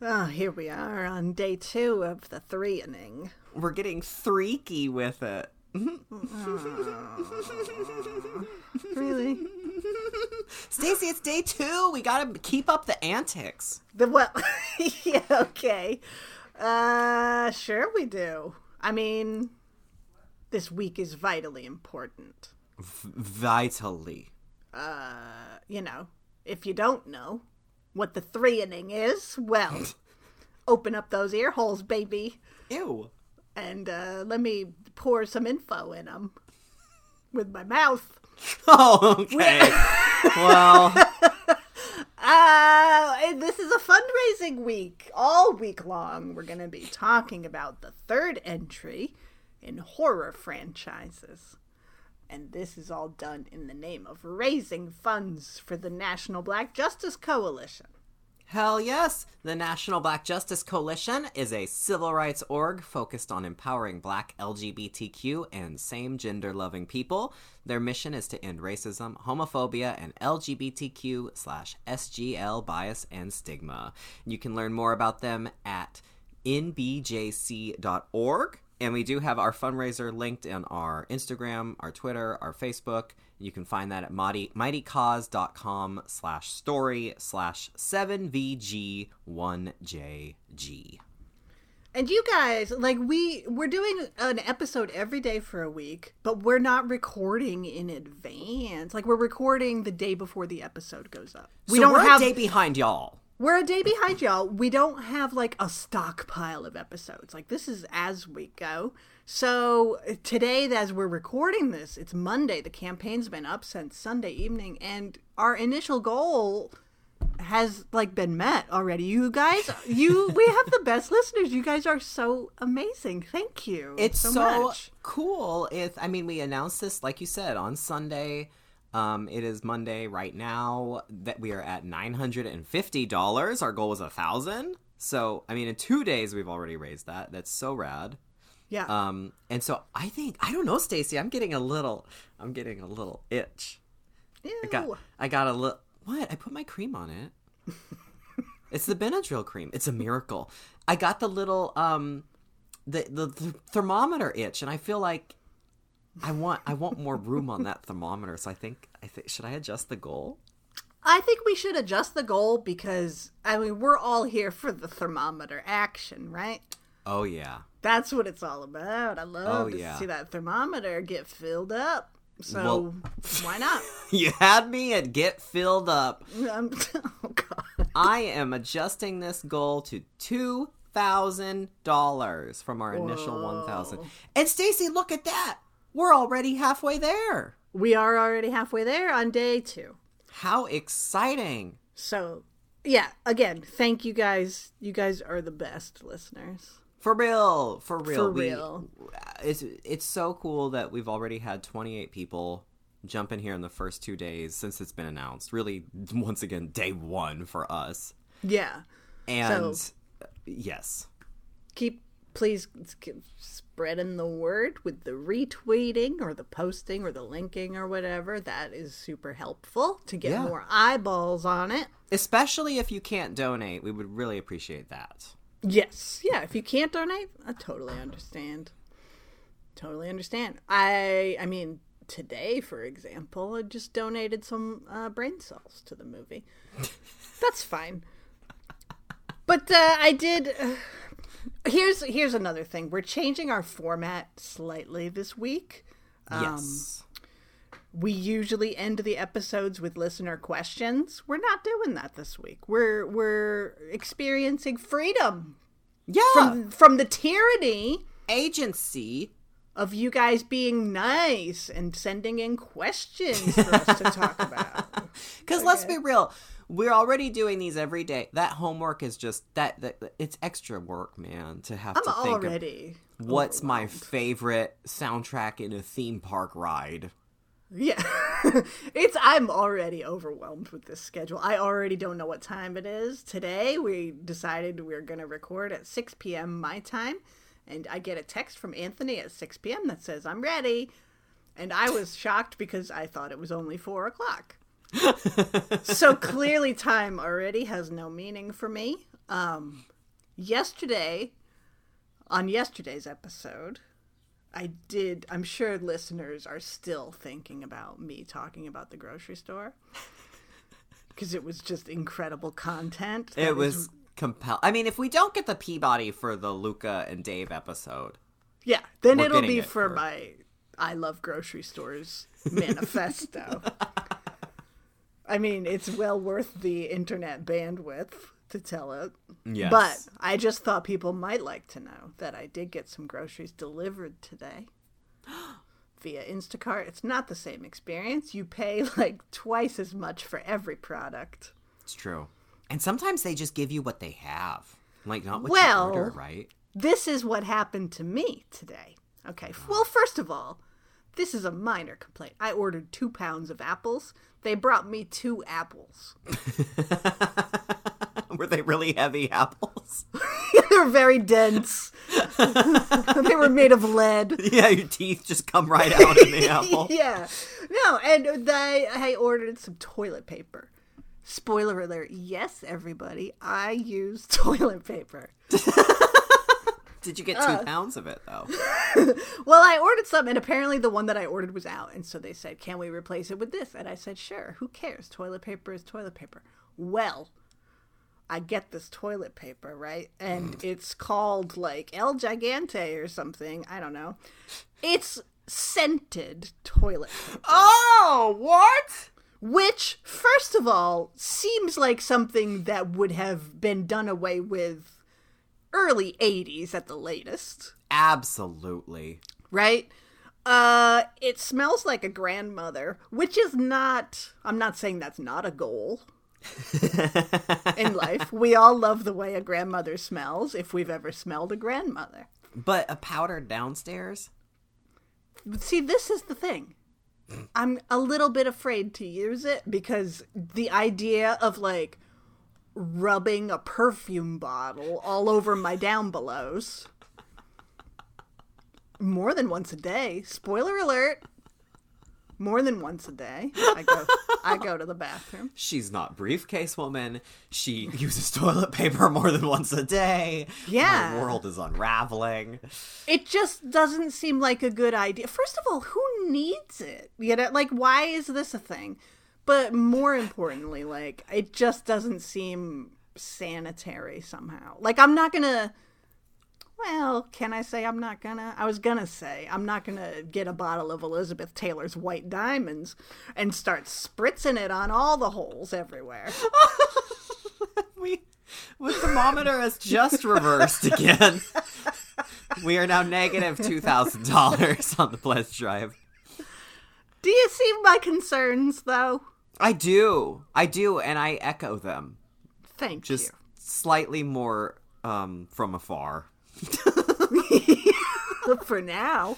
Ah, here we are on day two of the three inning. We're getting freaky with it. Really? Stacy, it's day two. We gotta keep up the antics. The well, yeah, okay. Uh, sure we do. I mean, this week is vitally important. V- vitally. Uh, you know, if you don't know what the three inning is, well, open up those ear holes, baby, Ew. and uh, let me pour some info in them with my mouth. Oh, okay. well, Uh, this is a fundraising week. All week long, we're going to be talking about the third entry in horror franchises. And this is all done in the name of raising funds for the National Black Justice Coalition. hell yes. The National Black Justice Coalition is a civil rights org focused on empowering black LGBTQ and same gender loving people. Their mission is to end racism, homophobia, and LGBTQ slash SGL bias and stigma. You can learn more about them at nbjc.org. And we do have our fundraiser linked in our Instagram, our Twitter, our Facebook. You can find that at mighty, mightycause.com slash story slash 7VG1JG. And you guys, like we we're doing an episode every day for a week, but we're not recording in advance. Like we're recording the day before the episode goes up. We so don't we're have a day behind y'all. We're a day behind y'all. We don't have like a stockpile of episodes. Like this is as we go. So today, as we're recording this, it's Monday. The campaign's been up since Sunday evening, and our initial goal has like been met already. You guys, you we have the best listeners. You guys are so amazing. Thank you. It's so, much. cool. If I mean, we announced this, like you said, on Sunday. Um, it is Monday right now that we are at nine hundred and fifty dollars. Our goal was a thousand. So I mean, in two days we've already raised that. That's so rad. Yeah. Um, and so I think I don't know, Stacy. I'm getting a little. I'm getting a little itch. Ew. I got. I got a little. What? I put my cream on it. it's the Benadryl cream. It's a miracle. I got the little um, the the th- thermometer itch, and I feel like I want I want more room on that thermometer. So I think I think should I adjust the goal? I think we should adjust the goal because I mean we're all here for the thermometer action, right? Oh yeah. That's what it's all about. I love Oh, to yeah. see that thermometer get filled up. So Well- why not? You had me at get filled up. Um, oh God. I am adjusting this goal to two thousand dollars from our initial one thousand. And Stacy, look at that. We're already halfway there. We are already halfway there on day two. How exciting! So yeah, again, thank you guys. You guys are the best listeners. For real, for real, For We- real. It's it's so cool that we've already had 28 people jump in here in the first two days since it's been announced. Really, once again, day one for us. Yeah. And So- yes, Keep please spreading the word with the retweeting or the posting or the linking or whatever. That is super helpful to get Yeah. more eyeballs on it. especially if you can't donate, we would really appreciate that. Yes. Yeah, if you can't donate, I totally understand. Totally understand. I I mean, today, for example, I just donated some uh, brain cells to the movie. That's fine. But uh, I did. Uh, here's here's another thing. We're changing our format slightly this week. Um, yes. We usually end the episodes with listener questions. We're not doing that this week. We're we're experiencing freedom Yeah. from from the tyranny agency of you guys being nice and sending in questions for us to talk about. Because let's be real, we're already doing these every day. That homework is just that, that it's extra work, man. To have I'm to think of already. what's my favorite soundtrack in a theme park ride. Yeah. it's I'm already overwhelmed with this schedule. I already don't know what time it is. Today we decided we are going to record at 6 p.m. my time, and I get a text from Anthony at 6 p.m. that says I'm ready, and I was shocked because I thought it was only four o'clock. so clearly, time already has no meaning for me. Um, yesterday, on yesterday's episode, I did. I'm sure listeners are still thinking about me talking about the grocery store because it was just incredible content. It It is- was compel. I mean, if we don't get the Peabody for the Luca and Dave episode, yeah. Then it'll be it for for- my I love grocery stores manifesto. I mean, it's well worth the internet bandwidth to tell it. yes, But I just thought people might like to know that I did get some groceries delivered today via Instacart. It's not the same experience. You pay like twice as much for every product. it's true. And sometimes they just give you what they have, like not what Well- you order, right? This is what happened to me today. Okay. Well, first of all, this is a minor complaint. I ordered two pounds of apples. They brought me two apples. Were they really heavy apples? they were very dense. they were made of lead. yeah, your teeth just come right out in the apple. yeah. No, and I, I ordered some toilet paper. Spoiler alert, yes, everybody, I use toilet paper. Did you get two uh. pounds of it though? Well, I ordered some, and apparently the one that I ordered was out. And so they said, Can we replace it with this? And I said, Sure, who cares? Toilet paper is toilet paper. Well, I get this toilet paper, right? And mm. it's called like El Gigante or something. I don't know. It's scented toilet paper. Oh, what? Which, first of all, seems like something that would have been done away with early 80s at the latest, Absolutely. right? Uh, it smells like a grandmother, which is not, I'm not saying that's not a goal in life. We all love the way a grandmother smells if we've ever smelled a grandmother. But a powder downstairs? See, this is the thing. I'm a little bit afraid to use it because the idea of like rubbing a perfume bottle all over my down belows more than once a day. Spoiler alert. More than once a day. I go I go to the bathroom. She's not briefcase woman. She uses toilet paper more than once a day. Yeah. My world is unraveling. It just doesn't seem like a good idea. First of all, who needs it? You know, like why is this a thing? But more importantly, like it just doesn't seem sanitary somehow. Like I'm not gonna. Well, can I say I'm not gonna? I was gonna say I'm not gonna get a bottle of Elizabeth Taylor's White Diamonds and start spritzing it on all the holes everywhere. We the thermometer has just reversed again. we are now negative two thousand dollars on the pledge drive. Do you see my concerns, though? I do. I do, and I echo them. Thank Just you. slightly more um from afar. For now.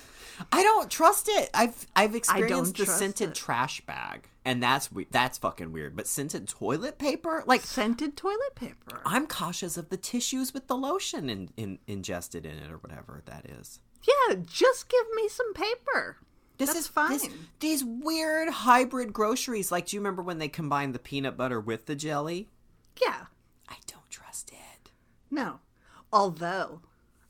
I don't trust it. I've I've experienced the scented it. trash bag, and that's we- that's fucking weird. But scented toilet paper, like Scented toilet paper. I'm cautious of the tissues with the lotion in, in, ingested in it or whatever that is. Yeah, just give me some paper. This That's is fine. this- these weird hybrid groceries. Like, do you remember when they combined the peanut butter with the jelly? Yeah. I don't trust it. No. Although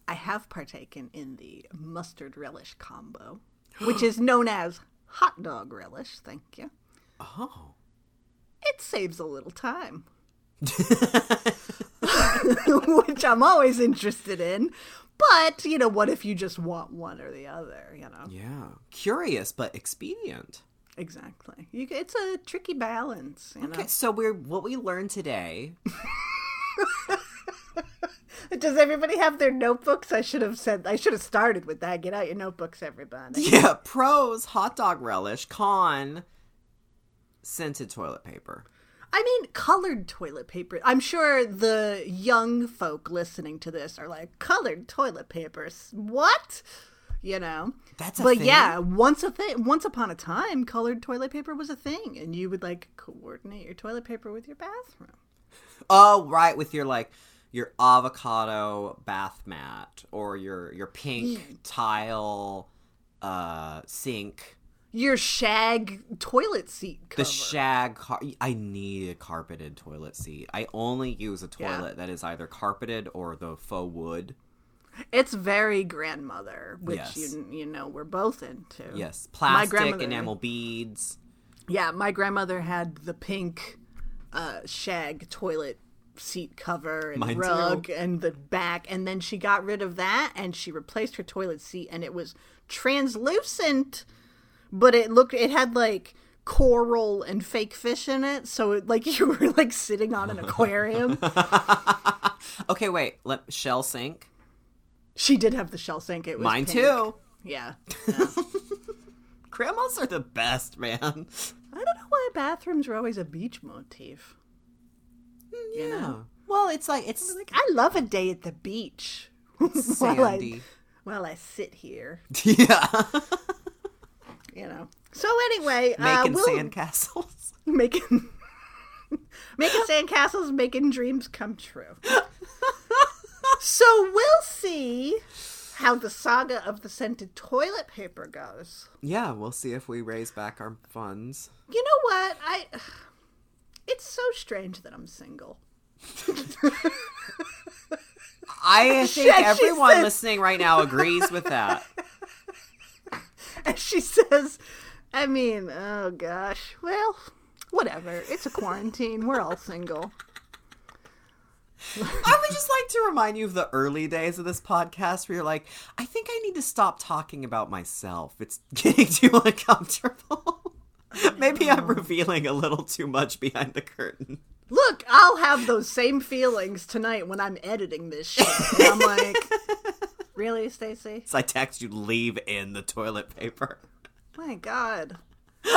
I have partaken in the mustard relish combo, which is known as hot dog relish. Thank you. Oh, It saves a little time. which I'm always interested in. But, you know, what if you just want one or the other, you know? yeah. Curious but expedient. Exactly. You, it's a tricky balance, you know? Okay, so we're what we learned today Does everybody have their notebooks? I should have said. I should have started with that. Get out your notebooks, everybody. Yeah, pros hot dog relish, con scented toilet paper. I mean, colored toilet paper. I'm sure the young folk listening to this are like, colored toilet papers. What? You know. That's a but thing? yeah, once a thing. Once upon a time, colored toilet paper was a thing, and you would like coordinate your toilet paper with your bathroom. Oh, right, with your like your avocado bath mat or your your pink tile uh sink. Your shag toilet seat cover. The shag car- I need a carpeted toilet seat. I only use a Yeah. toilet that is either carpeted or the faux wood. It's very grandmother, which Yes. you you know we're both into. Yes, plastic enamel beads. Yeah, my grandmother had the pink uh, shag toilet seat cover and Mine too. rug and the back, and then she got rid of that and she replaced her toilet seat, and it was translucent, but it looked it had like coral and fake fish in it, so it, like you were like sitting on an aquarium. Okay, wait. Let shell sink. she did have the shell sink. It was Mine pink. too. Yeah. Grandmas are the best, man. I don't know why bathrooms are always a beach motif. Mm, yeah. know? Well, it's like it's Like I love a day at the beach. while I, while I sit here, yeah. You know. So anyway, uh, Making we'll, sandcastles. making making sandcastles, making dreams come true. so we'll see how the saga of the scented toilet paper goes. Yeah, we'll see if we raise back our funds. You know what? I it's so strange that I'm single. I think she everyone said- listening right now agrees with that. And she says, I mean, oh gosh, well, whatever. It's a quarantine. We're all single. I would just like to remind you of the early days of this podcast where you're like, I think I need to stop talking about myself. It's getting too uncomfortable. Maybe I'm oh. revealing a little too much behind the curtain. Look, I'll have those same feelings tonight when I'm editing this shit. And I'm like, really, Stacy? So I text you, leave in the toilet paper. My God.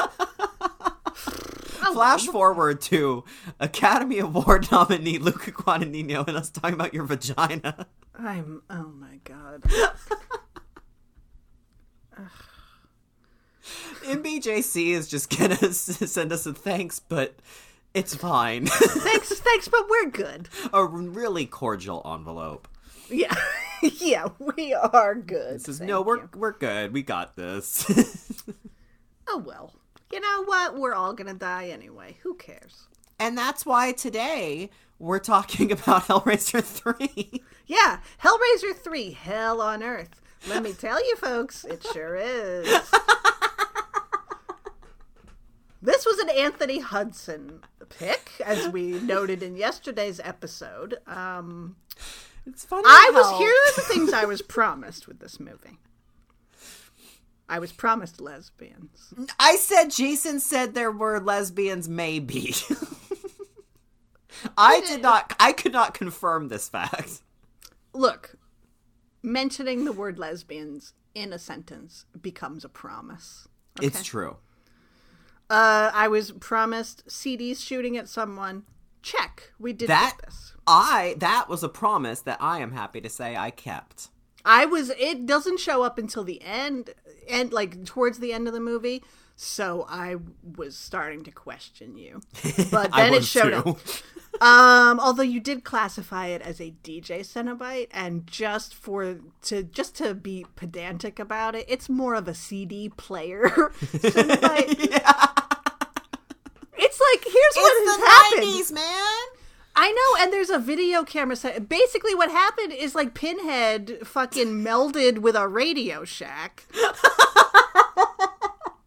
Flash forward to Academy Award nominee Luca Guadagnino and us talking about your vagina. I'm. Oh my God. NBJC is just gonna s- send us a thanks, but it's fine. Thanks, thanks, but we're good. a really cordial envelope. Yeah, yeah, we are good. Says, Thank no, we're you. we're good. We got this. Oh well. You know what? We're all gonna die anyway. Who cares? and that's why today we're talking about Hellraiser 3. Yeah, Hellraiser 3, Hell on Earth. Let me tell you, folks, it sure is. this was an Anthony Hudson pick, as we noted in yesterday's episode. Um, It's funny. I was here are the things I was promised with this movie. I was promised lesbians. I said Jason said there were lesbians, maybe. I did not. I could not confirm this fact. Look, mentioning the word lesbians in a sentence becomes a promise. It's true. Uh, I was promised CDs shooting at someone. Check. We did That get this. I that was a promise that I am happy to say I kept. I was. It doesn't show up until the end, and like towards the end of the movie. So I was starting to question you, but then it showed too. up. Um, although you did classify it as a DJ Cenobite, and just for to just to be pedantic about it, it's more of a CD player Cenobite. It's like here's what has happened. man. I know, and there's a video camera set. Basically, what happened is like Pinhead fucking melded with a Radio Shack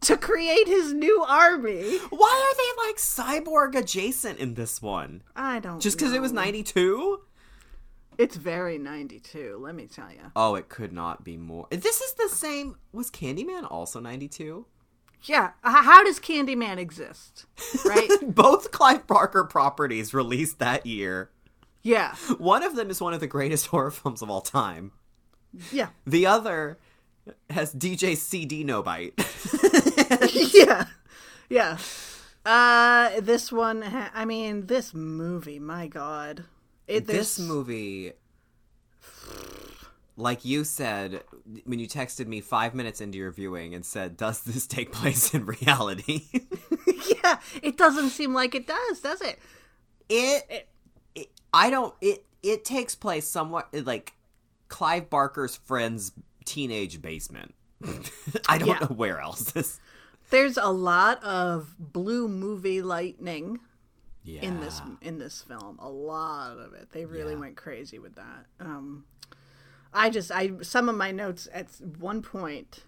to create his new army. Why are they like cyborg adjacent in this one? I don't Just because it was 92? It's very 92, let me tell you. Oh, it could not be more. This is the same. Was Candyman also 92? Yeah, how does Candyman exist? Right? Both Clive Barker properties released that year. Yeah. One of them is one of the greatest horror films of all time. Yeah. The other has DJ CD No Bite. yeah. Yeah. Uh this one ha- I mean this movie, my god. It this movie, like you said when you texted me five minutes into your viewing and said, "Does this take place in reality?" Yeah, it doesn't seem like it does, does it? it, it I don't it it takes place somewhat like Clive Barker's friend's teenage basement. I don't Yeah. know where else. This There's a lot of blue movie lightning yeah. in this in this film. A lot of it. They really Yeah. went crazy with that. Um, I just I some of my notes at one point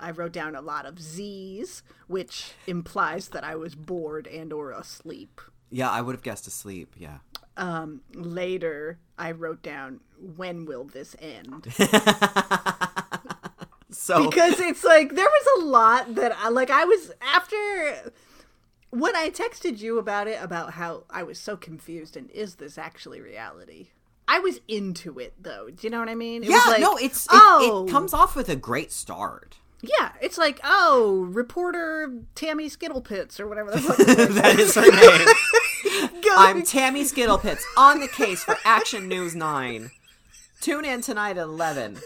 I wrote down a lot of Z's, which implies that I was bored and or asleep. Yeah, I would have guessed asleep. Yeah. Um, later, I wrote down when will this end? So because it's like there was a lot that I like I was after when I texted you about it about how I was so confused and is this actually reality? I was into it though. Do you know what I mean? It yeah, was like, no, it's it, oh, it comes off with a great start. yeah. It's like oh, reporter Tammy Skittlepits or whatever the fuck. that is her name. I'm Tammy Skittlepits on the case for Action News 9. Tune in tonight at 11.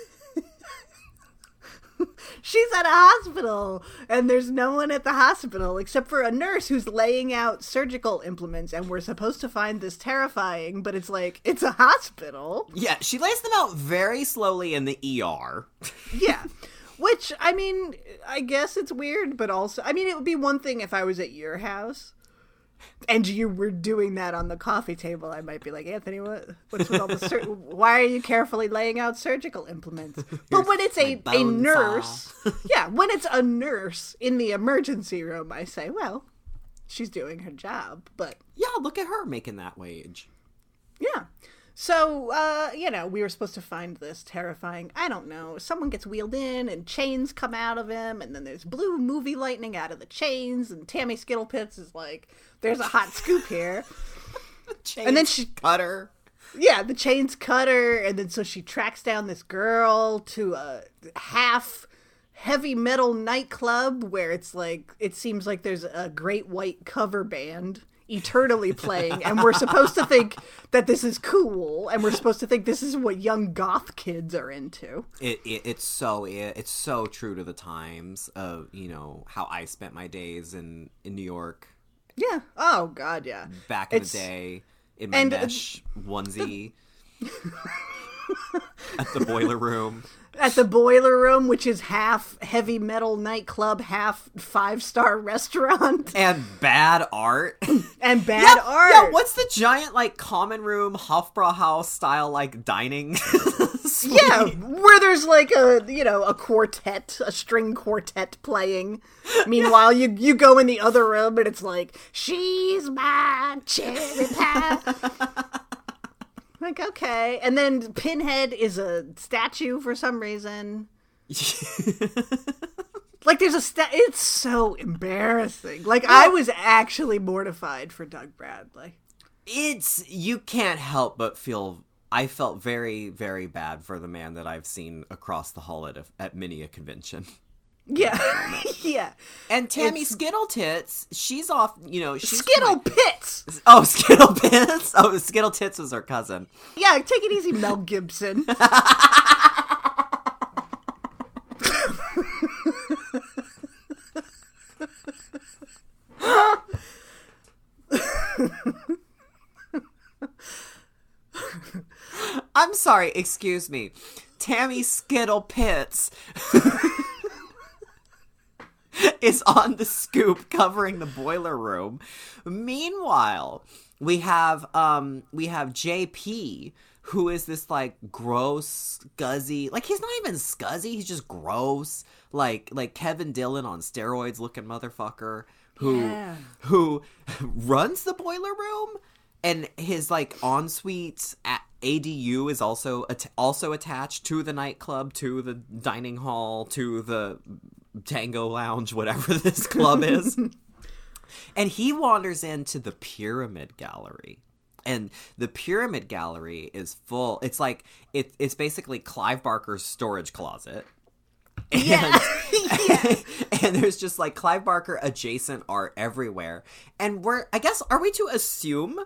She's at a hospital, and there's no one at the hospital except for a nurse who's laying out surgical implements, and we're supposed to find this terrifying, but it's like, it's a hospital. Yeah, she lays them out very slowly in the ER. Yeah. Which, I mean, I guess it's weird, but also, I mean, it would be one thing if I was at your house and you were doing that on the coffee table. I might be like, Anthony, what, what's with all the sur- why are you carefully laying out surgical implements? But when it's a, a nurse, yeah, when it's a nurse in the emergency room, I say, well, she's doing her job. But Yeah, look at her making that wage. yeah. So, uh, you know, we were supposed to find this terrifying, I don't know, someone gets wheeled in and chains come out of him, and then there's blue movie lightning out of the chains, and Tammy Skittlepits is like, there's a hot scoop here. And then she- cut her. Yeah, the chains cut her, and then so she tracks down this girl to a half heavy metal nightclub where it's like, it seems like there's a great white cover band eternally playing, and we're supposed to think that this is cool, and we're supposed to think this is what young goth kids are into. It, it it's so it, it's so true to the times of you know how I spent my days in in New York Yeah. Oh, God, yeah. back in It's- the day in my and, mesh onesie at the boiler room. At the Boiler Room, which is half heavy metal nightclub, half five star restaurant, And bad art. and bad yeah, art. Yeah, what's the giant like common room Hofbrauhaus style like dining? Yeah, where there's like a you know a quartet, a string quartet playing. Meanwhile, you you go in the other room and it's like she's my cherry pie. Like okay, and then Pinhead is a statue for some reason. Like there's a sta- it's so embarrassing. Like I was actually mortified for Doug Bradley. it's you can't help but feel I felt very very bad for the man that I've seen across the hall at a, at many a convention. Yeah, yeah. And Tammy It's- Skittle Tits, she's off. You know, she's Skittle pits. Oh, Skittle Tits. Oh, Skittle Tits was her cousin. Yeah, take it easy, Mel Gibson. I'm sorry. Excuse me, Tammy Skittle Pits. is on the scoop covering the boiler room. Meanwhile, we have um we have JP who is this like gross scuzzy like he's not even scuzzy he's just gross like like Kevin Dillon on steroids looking motherfucker who Yeah. who runs the boiler room and his like ensuite at ADU is also at- also attached to the nightclub, to the dining hall, to the tango lounge, whatever this club is. and he wanders into the pyramid gallery. and the pyramid gallery is full it's like it, it's basically clive barker's storage closet and, Yeah. and there's just like clive barker adjacent art everywhere and we're i guess are we to assume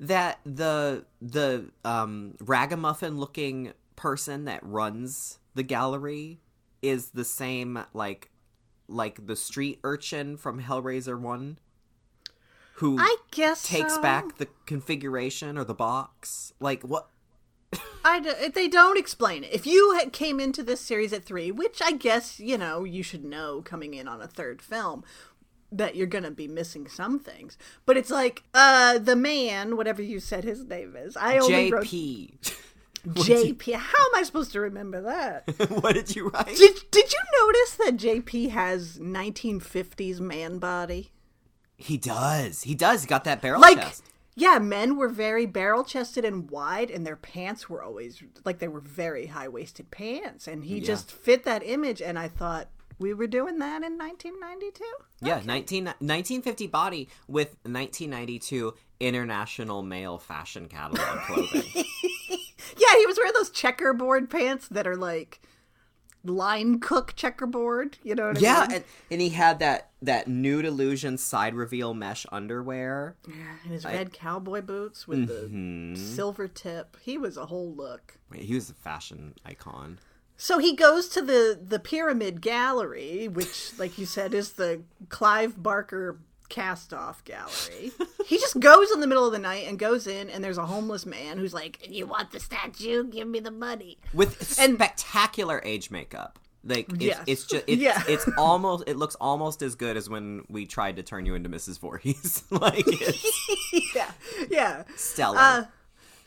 that the the um ragamuffin looking person that runs the gallery is the same like like the street urchin from hellraiser 1 who I guess takes so. back the configuration or the box. Like what? I d- they don't explain it. If you had came into this series at three, which I guess you know you should know coming in on a third film, that you're gonna be missing some things. But it's like uh the man, whatever you said his name is. I only wrote JP. JP. How am I supposed to remember that? what did you write? did Did you notice that JP has 1950s man body? He does. He does. He got that barrel like chest. yeah men were very barrel chested and wide and their pants were always like they were very high waisted pants and he just fit that image and i thought we were doing that in 1992 Yeah, 19, 1950 body with 1992 international male fashion catalog clothing. yeah he was wearing those checkerboard pants that are like line cook checkerboard you know what i yeah, mean and, and he had that that nude illusion side reveal mesh underwear. Yeah, and his red cowboy boots with Mm-hmm. the silver tip he was a whole look He was a fashion icon. So he goes to the the Pyramid Gallery, which, like you said, is the Clive Barker cast off gallery. he just goes in the middle of the night and goes in, and there's a homeless man who's like, "You want the statue? Give me the money." with And- spectacular age makeup. Like it's, Yes. it's just it's, Yeah. it's almost it looks almost as good as when we tried to turn you into Mrs. Voorhees. like yeah, yeah. stellar. Uh,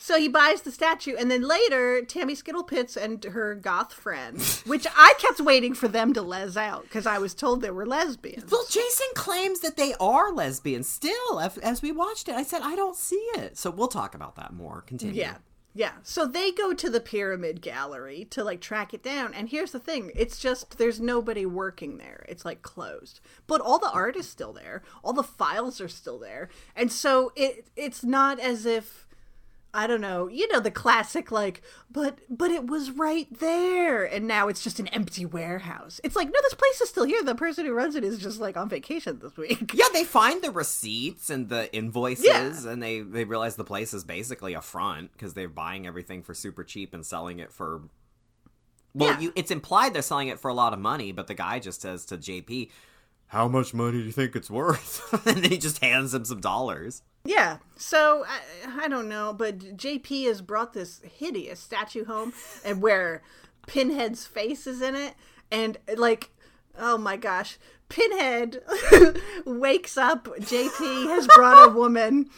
so he buys the statue, and then later, Tammy Skittlepits and her goth friend, which I kept waiting for them to les out because I was told they were lesbians. well, Jason claims that they are lesbians still. As, as we watched it, I said I don't see it. So we'll talk about that more. Continue. Yeah. Yeah. So they go to the pyramid gallery to like track it down. And here's the thing it's just there's nobody working there. It's like closed. But all the art is still there. All the files are still there. And so it it's not as if I don't know, you know the classic like but but it was right there and now it's just an empty warehouse. It's like no this place is still here. The person who runs it is just like on vacation this week. Yeah, they find the receipts and the invoices, Yeah. and they they realize the place is basically a front because they're buying everything for super cheap and selling it for. Well, Yeah. you, it's implied they're selling it for a lot of money, but the guy just says to JP, "How much money do you think it's worth?" and he just hands him some dollars. Yeah. So I, I don't know, but JP has brought this hideous statue home, and where Pinhead's face is in it, and like, oh my gosh, Pinhead wakes up. JP has brought a woman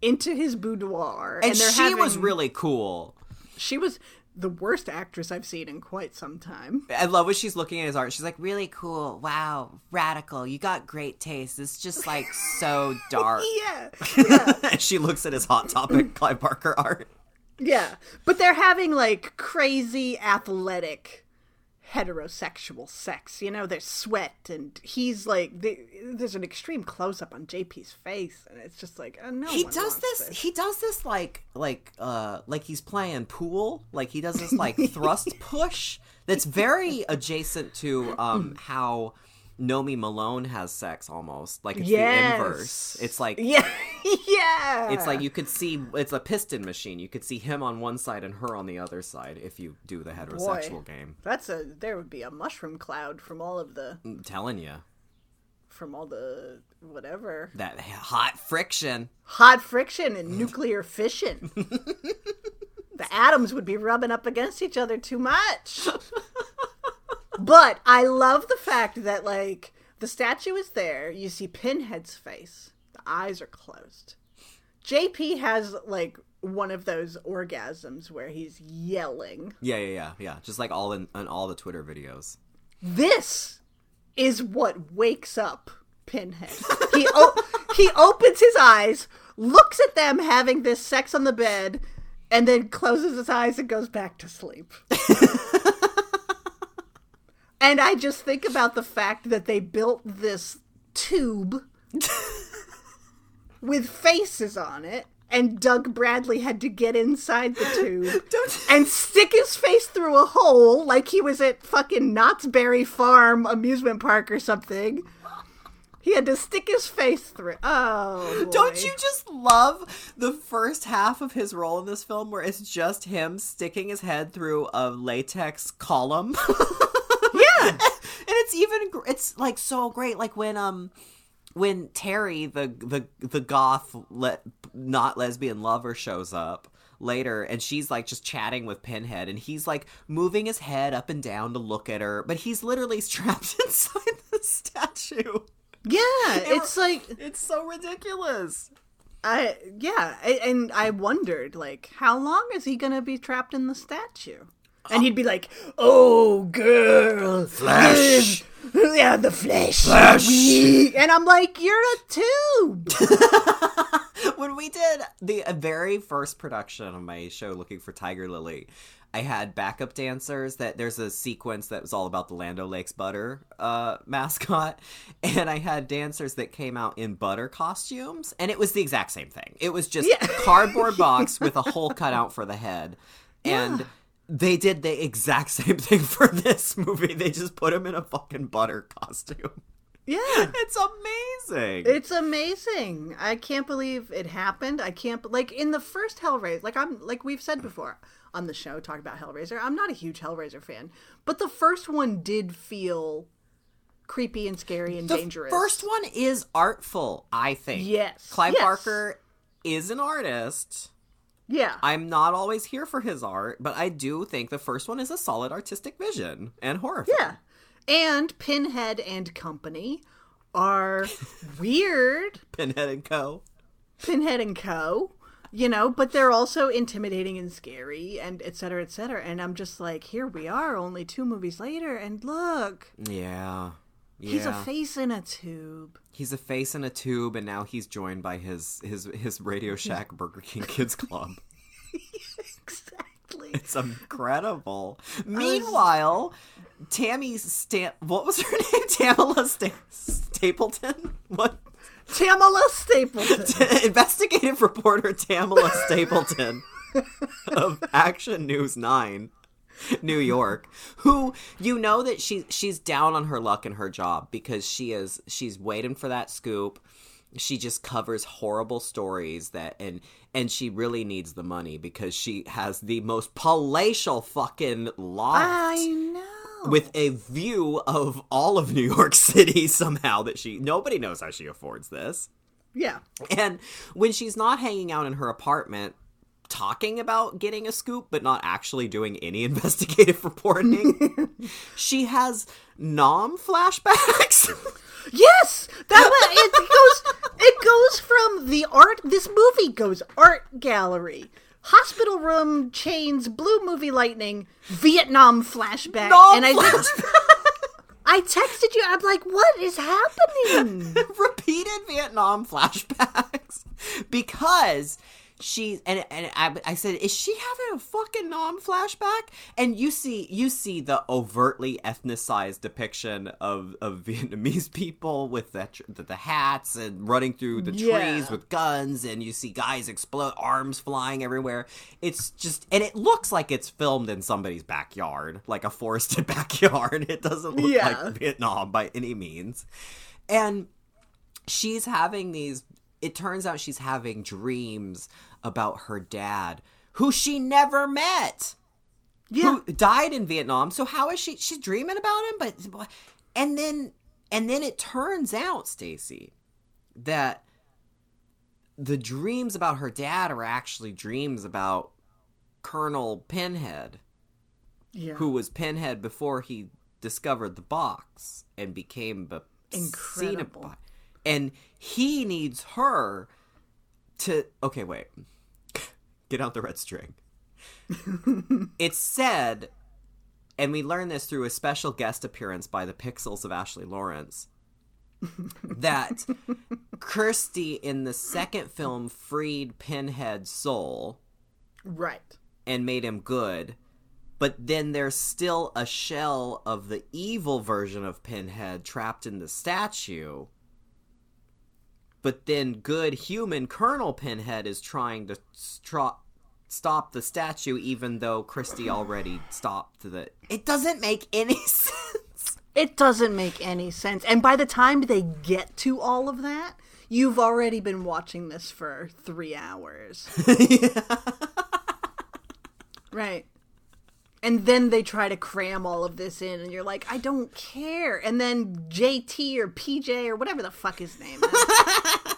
into his boudoir, And, they're she was really cool. she was the worst actress I've seen in quite some time. I love when she's looking at his art. She's like, "Really cool, wow, radical. You got great taste. It's just like so dark." Yeah, yeah. and she looks at his hot topic Clive Barker art. Yeah, but they're having like crazy athletic heterosexual sex. You know, there's sweat, and he's like, they, there's an extreme close up on JP's face, and it's just like, oh, no. he does wants this, he does this like like uh like he's playing pool like he does this like thrust push that's very adjacent to um how Nomi Malone has sex almost like it's Yes. the inverse it's like Yeah, yeah. it's like you could see it's a piston machine you could see him on one side and her on the other side if you do the heterosexual game That's a there would be a mushroom cloud from all of the I'm telling you from all the whatever that hot friction hot friction and nuclear fission. the atoms would be rubbing up against each other too much. but I love the fact that like the statue is there, you see Pinhead's face. The eyes are closed. JP has like one of those orgasms where he's yelling. yeah yeah yeah yeah just like all in, in all the Twitter videos This is what wakes up Pinhead. He o- he opens his eyes, looks at them having this sex on the bed, and then closes his eyes and goes back to sleep. and I just think about the fact that they built this tube with faces on it and Doug Bradley had to get inside the tube and stick his face through a hole like he was at fucking Knott's Berry Farm amusement park or something. He had to stick his face through. Oh, Don't you just love the first half of his role in this film where it's just him sticking his head through a latex column? Yeah. and it's even it's like so great like when um when Terry the the the goth le- not lesbian lover shows up later and she's like just chatting with Pinhead and he's like moving his head up and down to look at her but he's literally strapped inside the statue. Yeah, it's like It's so ridiculous. I yeah, and I wondered like how long is he gonna be trapped in the statue? And he'd be like, "Oh, girl, Flesh. yeah, the flesh, Flesh. we-" And I'm like, "You're a tube." when we did the uh, very first production of my show looking for tiger lily i had backup dancers that there's a sequence that was all about the Land O'Lakes butter uh, mascot and i had dancers that came out in butter costumes and it was the exact same thing it was just Yeah. cardboard box with a hole cut out for the head and Yeah. They did the exact same thing for this movie they just put him in a fucking butter costume yeah, it's amazing it's amazing. I can't believe it happened. I can't like in the first Hellraiser. Like I'm like we've said before on the show, talk about Hellraiser. I'm not a huge Hellraiser fan, but the first one did feel creepy and scary and The dangerous. first one is artful, I think. Yes. Clive Yes. Barker is an artist. Yeah, I'm not always here for his art, but I do think the first one is a solid artistic vision and horror. film. Yeah. And Pinhead and Company are weird. Pinhead and Co. Pinhead and Co. You know, but they're also intimidating and scary and et cetera, et cetera. And I'm just like, here we are, only two movies later, and look, Yeah. Yeah. he's a face in a tube. He's a face in a tube, and now he's joined by his his his Radio Shack Burger King Kids Club. Exactly. It's incredible. Meanwhile, Tammy Stan what was her name? Tamala Sta- Stapleton? What? Tamala Stapleton. Investigative reporter Tamala Stapleton of Action News 9, New York, who you know that she she's down on her luck in her job because she is she's waiting for that scoop. She just covers horrible stories that and and she really needs the money because she has the most palatial fucking loft I know. with a view of all of New York City somehow that she nobody knows how she affords this. yeah. And when she's not hanging out in her apartment talking about getting a scoop but not actually doing any investigative reporting, she has Nam flashbacks. Yes, that was, it goes. It goes from the art. This movie goes art gallery, hospital room, chains, blue movie lightning, Vietnam flashback, Nom and I flashback. I texted you. I'm like, what is happening? repeated Vietnam flashbacks because she and and I, I said, is she having a fucking Nam flashback? And you see you see the overtly ethnicized depiction of of Vietnamese people with the the, the hats and running through the Yeah. trees with guns, and you see guys explode, arms flying everywhere. It's just and it looks like it's filmed in somebody's backyard, like a forested backyard. It doesn't look Yeah. like Vietnam by any means, and she's having these it turns out she's having dreams about her dad who she never met yeah, who died in Vietnam so how is she she's dreaming about him but and then and then it turns out Stacy that the dreams about her dad are actually dreams about Colonel Pinhead yeah. who was Pinhead before he discovered the box and became the Incredible. And he needs her to. Okay, wait. Get out the red string. it's said, and we learn this through a special guest appearance by the Pixels of Ashley Lawrence, that Kirsty in the second film freed Pinhead's soul right. and made him good. But then there's still a shell of the evil version of Pinhead trapped in the statue. But then good human Colonel Pinhead is trying to stra- stop the statue, even though Kirsty already stopped the. It doesn't make any sense. It doesn't make any sense. And by the time they get to all of that, you've already been watching this for three hours. Right. And then they try to cram all of this in, and you're like, I don't care. And then JT or PJ or whatever the fuck his name is.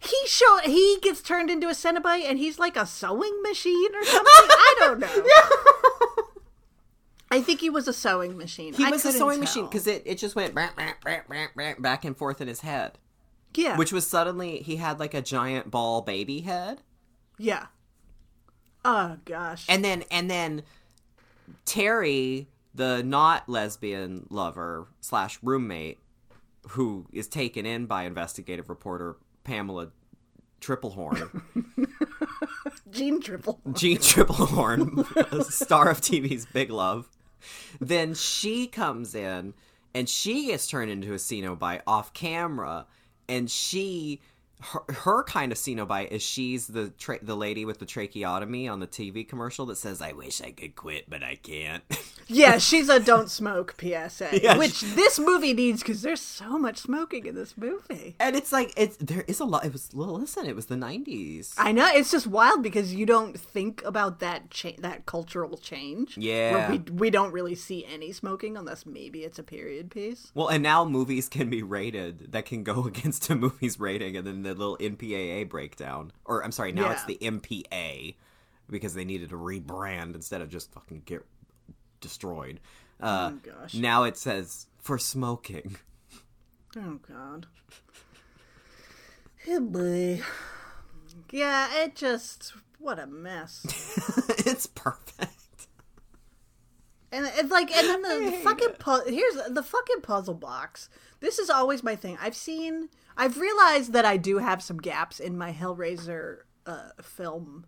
he show he gets turned into a Cenobite and he's like a sewing machine or something. I don't know. I think he was a sewing machine. He I was a sewing machine because it, it just went brah, brah, brah, back and forth in his head. yeah, Which was suddenly, he had like a giant ball baby head. yeah. Oh gosh. And then, and then Terri, the not lesbian lover slash roommate, who is taken in by investigative reporter Pamela Triplehorn, Gene Triple. Jeanne Tripplehorn, star of TV's Big Love. Then she comes in and she gets turned into a Cenobite by off camera, and she. Her, her kind of Cenobite is she's the tra- the lady with the tracheotomy on the TV commercial that says, "I wish I could quit, but I can't." Yeah, she's a don't smoke PSA, Yeah, which this movie needs because there's so much smoking in this movie. and it's like it's there is a lot. It was well, listen, it was the '90s. I know it's just wild because you don't think about that cha- that cultural change. Yeah. where we we don't really see any smoking unless maybe it's a period piece. Well, and now movies can be rated that can go against a movie's rating, and then the little MPAA breakdown, or I'm sorry, now it's the MPA because they needed to rebrand instead of just fucking get destroyed. Uh, Oh, gosh. Now it says for smoking. Oh God. Hey boy. Yeah, it just what a mess. it's perfect. And it's like, and then the fucking pu- here's the fucking puzzle box. This is always my thing. I've seen, I've realized that I do have some gaps in my Hellraiser uh, film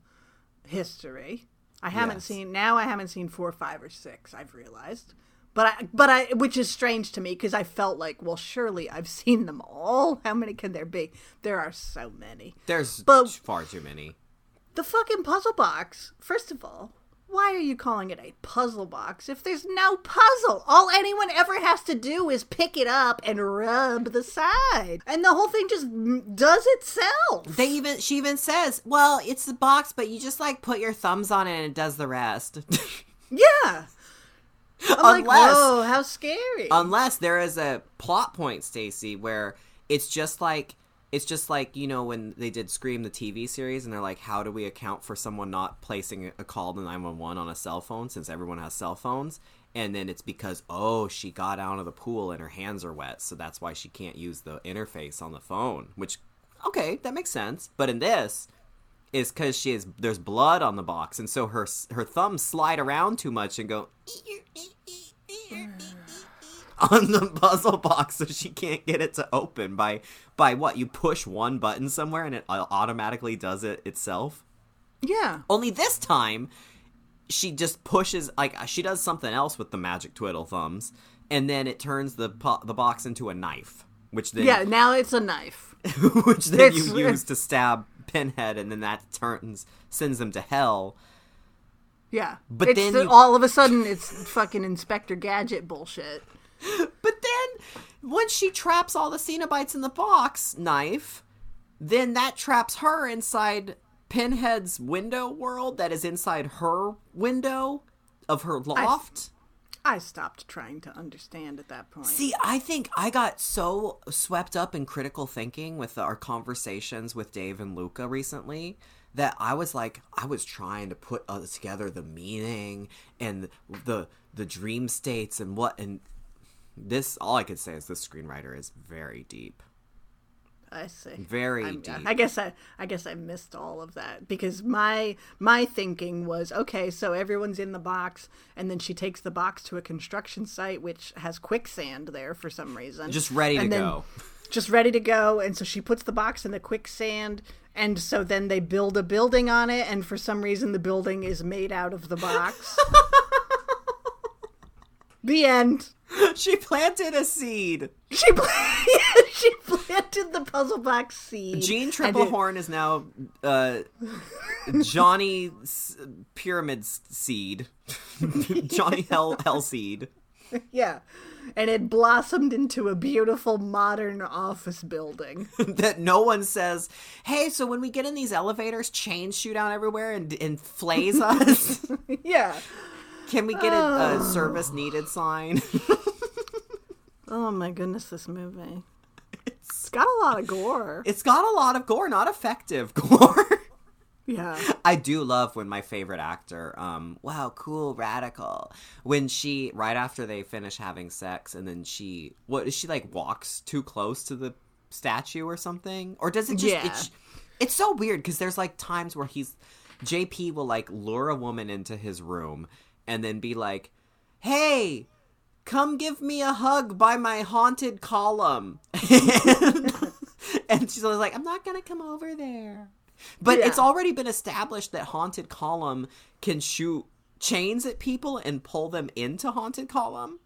history. I haven't Yes. seen now. I haven't seen four, five, or six. I've realized, but I, but I, which is strange to me because I felt like, well, surely I've seen them all. How many can there be? There are so many. There's But- far too many. The fucking puzzle box. First of all, why are you calling it a puzzle box if there's no puzzle? All anyone ever has to do is pick it up and rub the side. And the whole thing just does itself. They even she even says, "Well, it's the box, but you just like put your thumbs on it and it does the rest." yeah. I'm like, Unless- whoa, how scary. unless there is a plot point stacy where it's just like it's just like you know when they did scream the tv series and they're like how do we account for someone not placing a call to 911 on a cell phone since everyone has cell phones? And then it's because oh she got out of the pool and her hands are wet so that's why she can't use the interface on the phone which okay that makes sense. But in this is because she is there's blood on the box and so her her thumbs slide around too much and go on the puzzle box so she can't get it to open by by what you push one button somewhere and it automatically does it itself yeah. only this time she just pushes like uh, she does something else with the magic twiddle thumbs and then it turns the po- the box into a knife which then Yeah, now it's a knife. which then It's- you use to stab pinhead and then that turns sends them to hell Yeah. But then the- you- all of a sudden it's fucking Inspector Gadget bullshit. But then, once she traps all the Cenobites in the box knife, then that traps her inside Pinhead's window world that is inside her window of her loft. I stopped trying to understand at that point. See, I think I got so swept up in critical thinking with our conversations with Dave and Luca recently that I was like, I was trying to put uh, together the meaning and the the dream states and what and this. All I could say is this screenwriter is very deep, I see. very I'm- deep. I guess I, I guess I missed all of that because my my thinking was okay. So everyone's in the box, and then she takes the box to a construction site which has quicksand there for some reason, Just ready to And then- go. just ready to go. And so she puts the box in the quicksand, and so then they build a building on it, and for some reason the building is made out of the box. the end. she planted a seed. She she planted the puzzle box seed. Jeanne Tripplehorn is now uh, Johnny S- Pyramid Seed. Johnny Hell Hell Seed. Yeah. And it blossomed into a beautiful modern office building. that no one says, "Hey, so when we get in these elevators, chains shoot out everywhere and and flays us. yeah. Can we get a, a service needed sign?" Oh my goodness, this movie. It's got a lot of gore. it's got a lot of gore, not effective gore. Yeah. I do love when my favorite actor, um, wow, cool, radical. When she right after they finish having sex, and then she, what is she like walks too close to the statue or something, or does it just? Yeah. It's, it's so weird because there's like times where he's, JP will like lure a woman into his room and then be like, hey. Come give me a hug by my haunted column. and she's always like, I'm not going to come over there. But Yeah. it's already been established that haunted column can shoot chains at people and pull them into haunted column.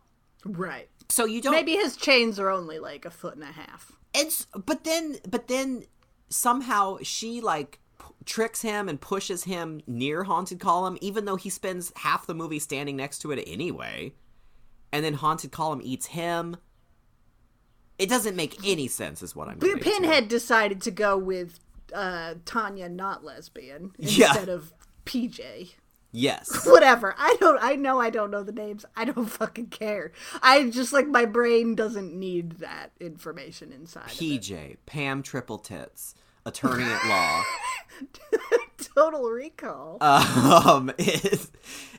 Right. So you don't Maybe his chains are only like a foot and a half. it's but then but then somehow she like p- tricks him and pushes him near haunted column even though he spends half the movie standing next to it anyway. And then haunted column eats him. It doesn't make any sense is what I'm to. Pinhead decided to go with uh, Tanya, not lesbian, Yeah. instead of PJ. Yes. Whatever. I don't. I know. I don't know the names. I don't fucking care. I just like my brain doesn't need that information inside. of it. PJ, Pam Triple Tits, attorney at law. Total Recall. um is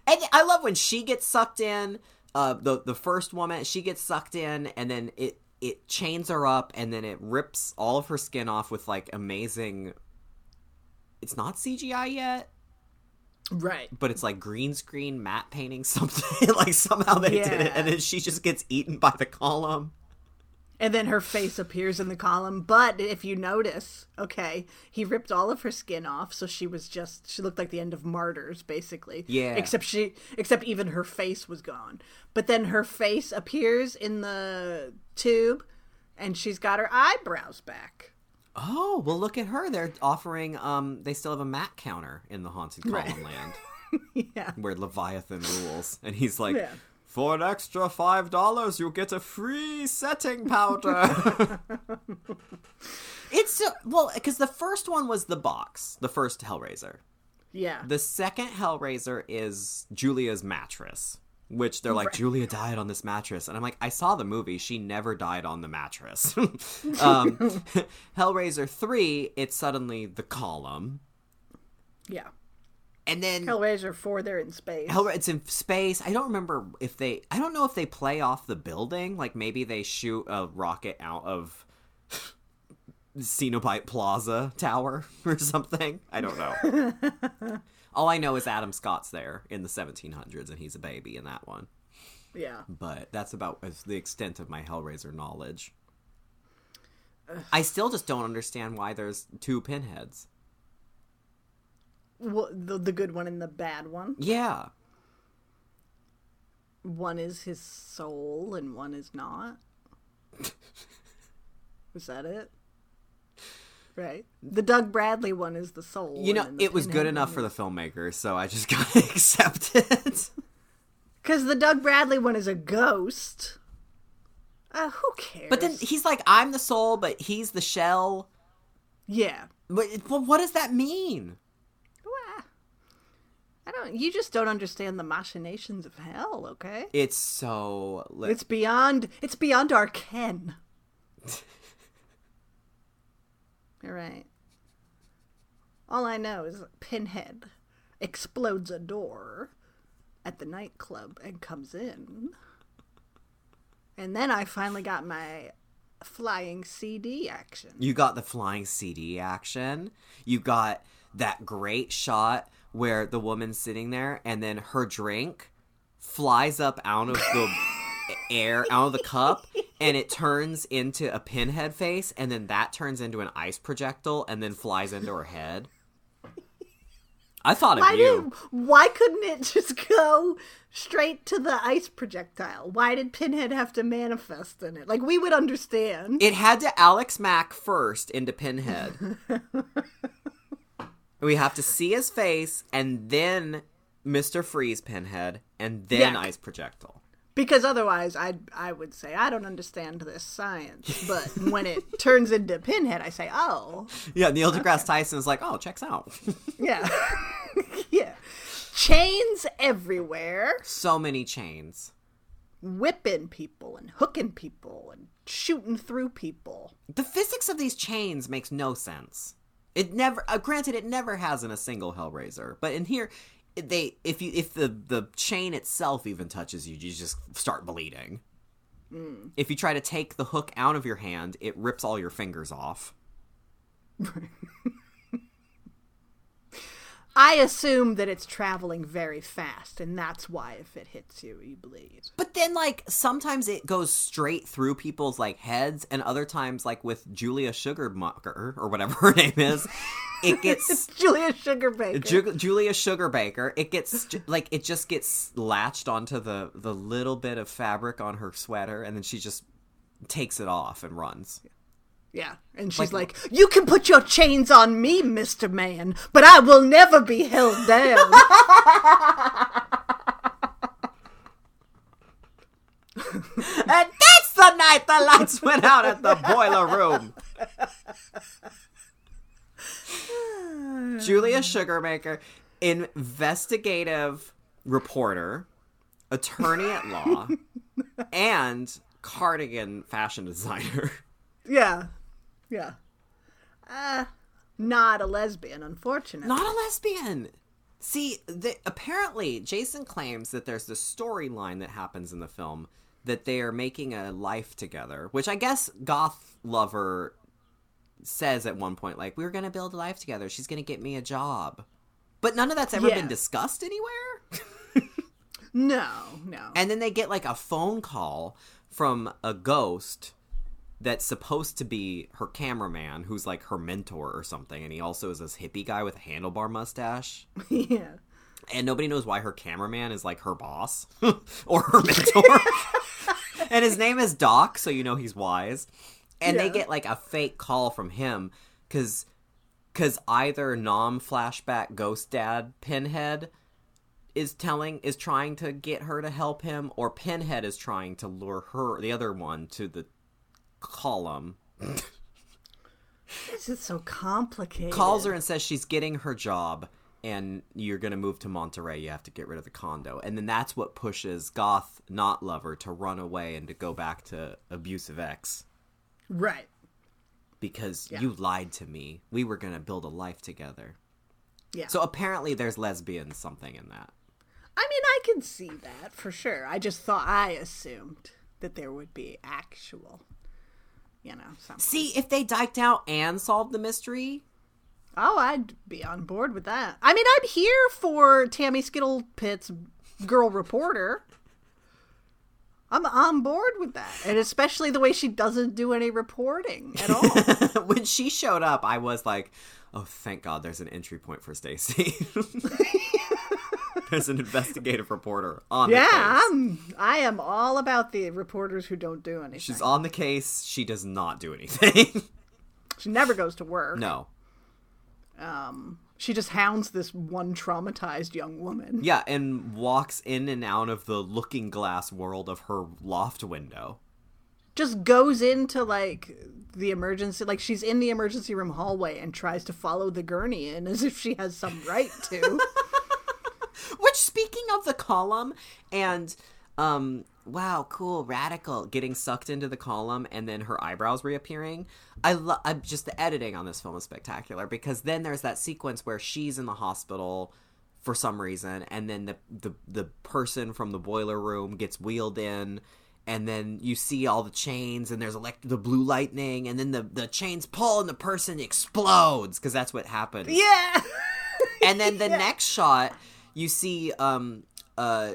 and i love when she gets sucked in uh the the first woman she gets sucked in and then it it chains her up and then it rips all of her skin off with like amazing it's not cgi yet right. but it's like green screen matte painting something like somehow they did it and then she just gets eaten by the column And then her face appears in the column. But if you notice, okay, he ripped all of her skin off, so she was just she looked like the end of Martyrs, basically. Yeah. Except she except even her face was gone. But then her face appears in the tube and she's got her eyebrows back. oh well look at her they're offering um they still have a matte counter in the haunted column Right. land yeah. where Leviathan rules, and he's like, Yeah. "For an extra five dollars, you get a free setting powder." it's so, well because the first one was the box, the first Hellraiser. Yeah. The second Hellraiser is Julia's mattress, which they're like, Julia died on this mattress, and I'm like, I saw the movie. She never died on the mattress. um, Hellraiser three, it's suddenly the column, yeah. And then Hellraiser 4 they're in space. Hell, it's in space. I don't remember if they. I don't know if they play off the building. Like maybe they shoot a rocket out of Cenobite Plaza Tower or something. I don't know. All I know is Adam Scott's there in the 1700s, and he's a baby in that one. yeah. But that's about the extent of my Hellraiser knowledge. I still just don't understand why there's two pinheads. Well, the, the good one and the bad one. Yeah. One is his soul and one is not. is that it? Right. The Doug Bradley one is the soul. You know, it was good enough for the filmmakers, so I just gotta accept it. Because the Doug Bradley one is a ghost. Uh, who cares? But then he's like, I'm the soul, but he's the shell. yeah. But well, what does that mean? I don't. You just don't understand the machinations of hell. Okay. It's so. Li- It's beyond. It's beyond our ken. All right. All I know is that Pinhead explodes a door at the nightclub and comes in. And then I finally got my flying CD action. you got the flying CD action. You got that great shot where the woman's sitting there and then her drink flies up out of the air, out of the cup, and it turns into a pinhead face, and then that turns into an ice projectile and then flies into her head. I thought Why of you. did why couldn't it just go straight to the ice projectile? Why did Pinhead have to manifest in it? Like we would understand. It had to Alex Mack first into Pinhead. we have to see his face and then Mr. Freeze Pinhead and then Yeah. Ice Projectile. Because otherwise, I I would say I don't understand this science. But when it turns into Pinhead, I say, oh, Yeah, Neil deGrasse Tyson is like, oh, checks out. yeah, yeah. Chains everywhere, so many chains. whipping people and hooking people and shooting through people. The physics of these chains makes no sense. It never, uh, granted, it never has in a single Hellraiser, but in here, they if you if the the chain itself even touches you, you just start bleeding. If you try to take the hook out of your hand, it rips all your fingers off. I assume that it's traveling very fast, and that's why if it hits you, you bleed. But then, like, sometimes it goes straight through people's like heads, and other times, like with Julia Sugarmucker or whatever her name is, it gets Julia Sugarbaker. Ju- Julia Sugarbaker. It gets like it just gets latched onto the the little bit of fabric on her sweater, and then she just takes it off and runs. Yeah, and she's like, "You can put your chains on me, Mister Man, but I will never be held down." And that's the night the lights went out at the boiler room. Julia Sugarmaker, investigative reporter, attorney at law, and cardigan fashion designer. yeah, yeah. Uh, not a lesbian, unfortunately. Not a lesbian. See, the, apparently, Jason claims that there's this storyline that happens in the film that they are making a life together, which I guess Goth Lover says at one point, like, we're going to build a life together. She's going to get me a job. But none of that's ever Yeah. been discussed anywhere. no, no. And then they get like a phone call from a ghost that's supposed to be her cameraman, who's like her mentor or something. And he also is this hippie guy with a handlebar mustache. yeah. and nobody knows why her cameraman is like her boss or her mentor. and his name is Doc, so you know he's wise. And they get like a fake call from him because because either Nam flashback ghost dad Pinhead is telling is trying to get her to help him, or Pinhead is trying to lure her the other one to the column. This is so complicated. calls her and says she's getting her job and you're going to move to Monterey. You have to get rid of the condo. And then that's what pushes Goth, not lover, to run away and to go back to abusive ex Right. because Yeah. you lied to me. We were going to build a life together. Yeah. So apparently there's lesbian something in that. I mean, I can see that for sure. I just thought I assumed that there would be actual, you know. See, if they diked out and solved the mystery, Oh, I'd be on board with that. I mean, I'm here for Tammy Skittle Skittlepitt's girl reporter. I'm on board with that, and especially the way she doesn't do any reporting at all. when she showed up, I was like, "Oh, thank God, there's an entry point for Stacie." there's an investigative reporter on yeah. I'm. I am all about the reporters who don't do anything. She's on the case. She does not do anything. she never goes to work. no. Um, she just hounds this one traumatized young woman. Yeah, and walks in and out of the looking glass world of her loft window. Just goes into like the emergency, like she's in the emergency room hallway and tries to follow the gurney in as if she has some right to. Which, speaking of the column, and um, wow, cool, radical, getting sucked into the column, and then her eyebrows reappearing. I love I'm just the editing on this film is spectacular because then there's that sequence where she's in the hospital for some reason, and then the the the person from the boiler room gets wheeled in. And then you see all the chains, and there's elect- the blue lightning, and then the, the chains pull, and the person explodes because that's what happens yeah. and then the next shot you see um uh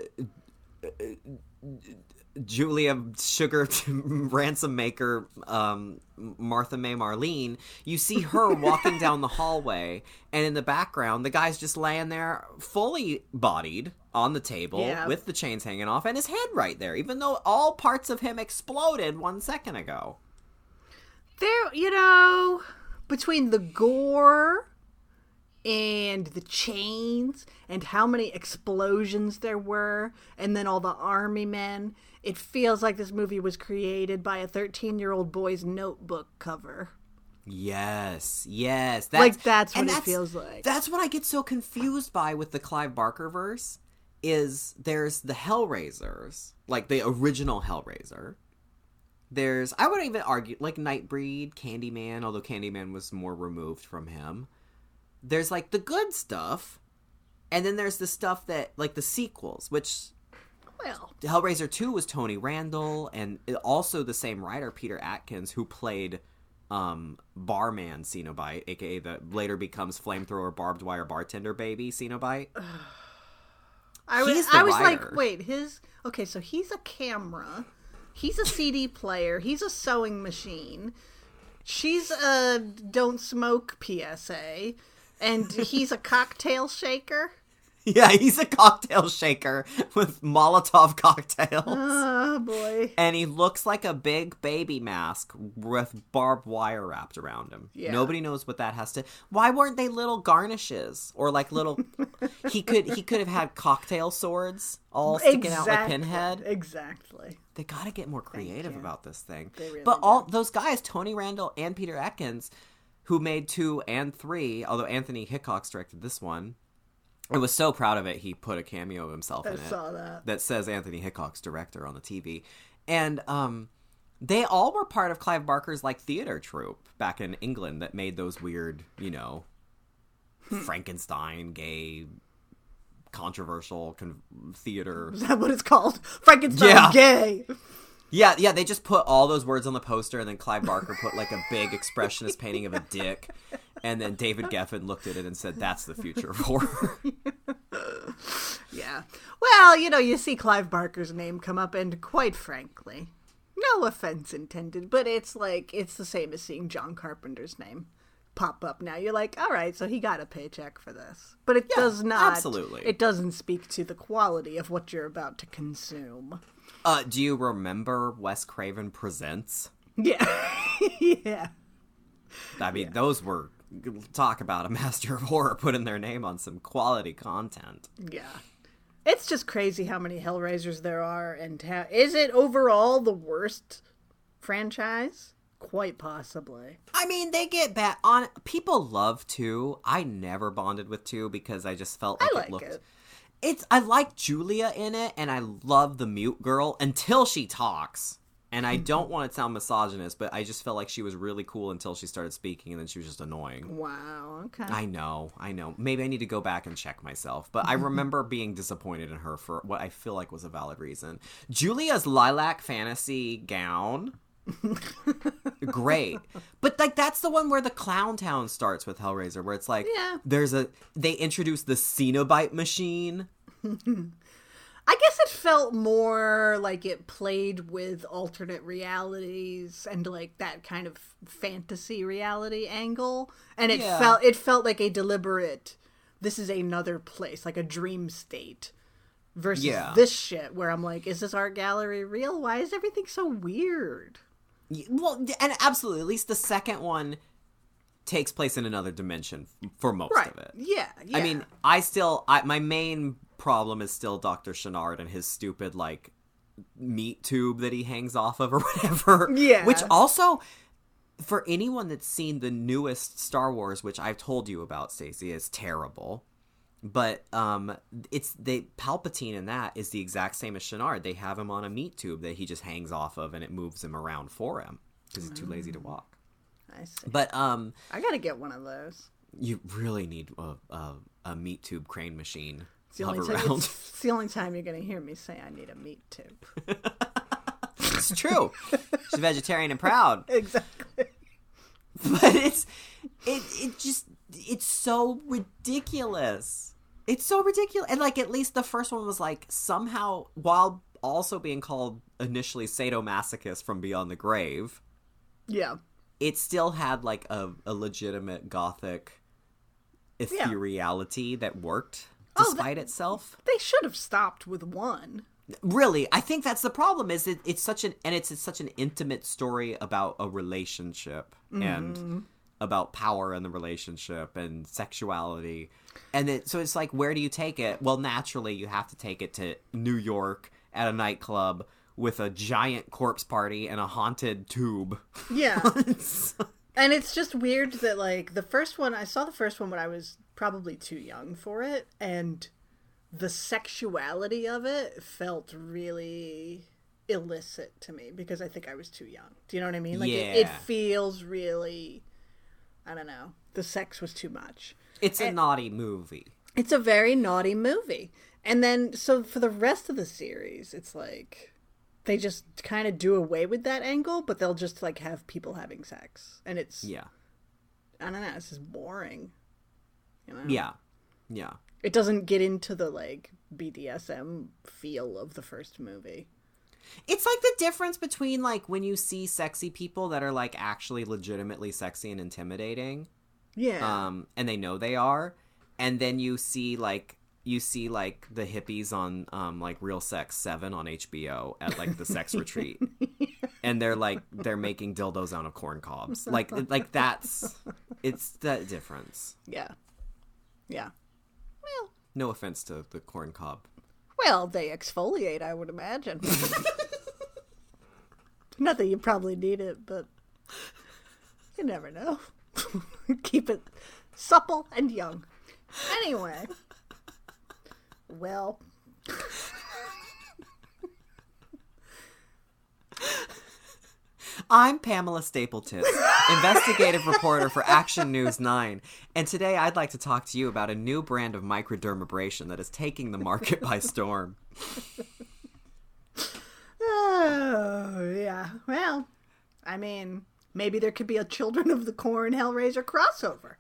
Julia Sugar Ransom Maker um Martha May Marlene, you see her walking down the hallway, and in the background, the guy's just laying there, fully bodied on the table Yeah. with the chains hanging off, and his head right there, even though all parts of him exploded one second ago. There, you know, between the gore and the chains and how many explosions there were, and then all the army men, it feels like this movie was created by a 13 year old boy's notebook cover. Yes, yes. That's, Like, that's what it feels like. That's what I get so confused by with the Clive Barker verse. Is there's the Hellraisers, like the original Hellraiser. There's I wouldn't even argue like Nightbreed, Candyman, although Candyman was more removed from him. There's like the good stuff, and then there's the stuff that like the sequels, which Well, Hellraiser 2 was Tony Randel and also the same writer Peter Atkins who played um barman Cenobite aka the later becomes flamethrower barbed wire bartender baby Cenobite. I was, I was writer. like, wait, his okay, so he's a camera, he's a CD player, he's a sewing machine, she's a don't smoke PSA, and he's a cocktail shaker. yeah, he's a cocktail shaker with Molotov cocktails. Oh boy. and he looks like a big baby mask with barbed wire wrapped around him. Yeah. Nobody knows what that has to. Why weren't they little garnishes or like little? he could he could have had cocktail swords all sticking out like Exactly. Pinhead. Exactly. They got to get more creative about this thing. Really but all those guys, Tony Randel and Peter Atkins, who made two and three, although Anthony Hickox directed this one, I was so proud of it. He put a cameo of himself I in it saw that. that says Anthony Hickox director on the TV, and um, they all were part of Clive Barker's like theater troupe back in England that made those weird, you know, Hmm. Frankenstein, gay, controversial con- theater Is that what it's called? Frankenstein Yeah. gay. Yeah, yeah, they just put all those words on the poster, and then Clive Barker put like a big expressionist painting of a dick, and then David Geffen looked at it and said, "That's the future of horror." Yeah. Well, you know, you see Clive Barker's name come up, and quite frankly, no offense intended, but it's like it's the same as seeing John Carpenter's name pop up now. You're like, all right, so he got a paycheck for this, but it Yeah, does not. absolutely. It doesn't speak to the quality of what you're about to consume. Uh, do you remember Wes Craven Presents? Yeah. yeah. I mean, those were talk about a master of horror putting their name on some quality content. Yeah. It's just crazy how many Hellraisers there are, and how is it overall the worst franchise? Quite possibly. I mean, they get bad on. People love two. I never bonded with two because I just felt like, like it looked. it. It's I like Julia in it, and I love the mute girl until she talks. And I don't mm-hmm. want to sound misogynist, but I just felt like she was really cool until she started speaking, and then she was just annoying. Wow. Okay. I know, I know. Maybe I need to go back and check myself, but I mm-hmm. remember being disappointed in her for what I feel like was a valid reason. Julia's lilac fantasy gown, great, but like that's the one where the Clown Town starts with Hellraiser, where it's like, Yeah. there's a they introduce the Cenobite machine. I guess it felt more like it played with alternate realities and like that kind of fantasy reality angle, and it Yeah. felt it felt like a deliberate. This is another place, like a dream state, versus Yeah. this shit where I'm like, is this art gallery real? Why is everything so weird? Well, and absolutely, at least the second one takes place in another dimension for most of it. Yeah. yeah. I mean, I still, I, my main problem is still Dr. Channard and his stupid, like, meat tube that he hangs off of or whatever. Yeah. Which also, for anyone that's seen the newest Star Wars, which I've told you about, Stacie, is terrible. But um, it's they Palpatine in that is the exact same as Channard. They have him on a meat tube that he just hangs off of, and it moves him around for him because he's too lazy to walk. I see. But um, I gotta get one of those. you really need a, a, a meat tube crane machine It's the, only time, around. it's, it's the only time you're gonna hear me say I need a meat tube. it's true. She's vegetarian and proud, exactly. but it's it it just it's so ridiculous. It's so ridiculous, and like at least the first one was like somehow while also being called initially sadomasochist from beyond the grave. Yeah. it still had like a, a legitimate gothic ethereality that worked Oh, that- despite itself. They should have stopped with one. Really, I think that's the problem. Is it, it's such an and it's, it's such an intimate story about a relationship Mm-hmm. and about power in the relationship and sexuality, and it, so it's like, where do you take it? Well, naturally, you have to take it to New York at a nightclub with a giant corpse party and a haunted tube. Yeah. and it's just weird that like the first one I saw the first one when I was probably too young for it and the sexuality of it felt really illicit to me because I think I was too young. Do you know what I mean? Like it, it feels really I don't know. The sex was too much. It's a naughty movie. It's a very naughty movie. And then so for the rest of the series, it's like they just kind of do away with that angle, but they'll just like have people having sex. And it's Yeah, I don't know, it's just boring. You know? yeah, yeah. It doesn't get into the like BDSM feel of the first movie. It's like the difference between like when you see sexy people that are like actually legitimately sexy and intimidating, Yeah. um, and they know they are, and then you see like you see like the hippies on um like Real Sex Seven on HBO at like the sex retreat, and they're like they're making dildos out of corn cobs, like like that's it's the difference. yeah. Yeah. Well, No offense to the corn cob. Well, they exfoliate, I would imagine. Not that you probably need it, but you never know. Keep it supple and young. Anyway. Well, I'm Pamela Stapleton, investigative reporter for Action News 9, and today I'd like to talk to you about a new brand of microdermabrasion that is taking the market by storm. oh, yeah. Well, I mean, maybe there could be a Children of the Corn Hellraiser crossover.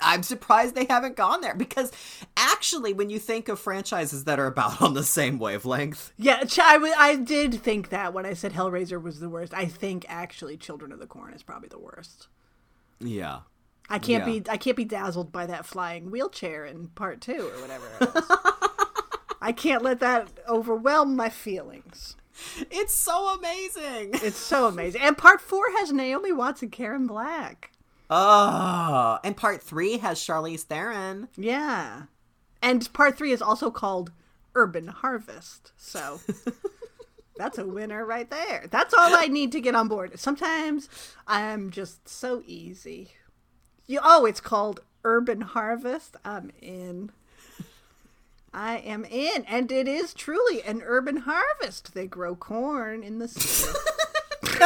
I'm surprised they haven't gone there because actually, when you think of franchises that are about on the same wavelength, Yeah, I, w- I did think that when I said Hellraiser was the worst. I think actually Children of the Corn is probably the worst. yeah. I can't Yeah. be I can't be dazzled by that flying wheelchair in part two or whatever it is. I can't let that overwhelm my feelings. It's so amazing. It's so amazing. And part four has Naomi Watts and Karen Black. Oh, and part three has Charlize Theron. Yeah. And part three is also called Urban Harvest. So that's a winner right there. That's all I need to get on board. Sometimes I'm just so easy. You oh, it's called Urban Harvest. I'm in. I am in, and it is truly an urban harvest. They grow corn in the city.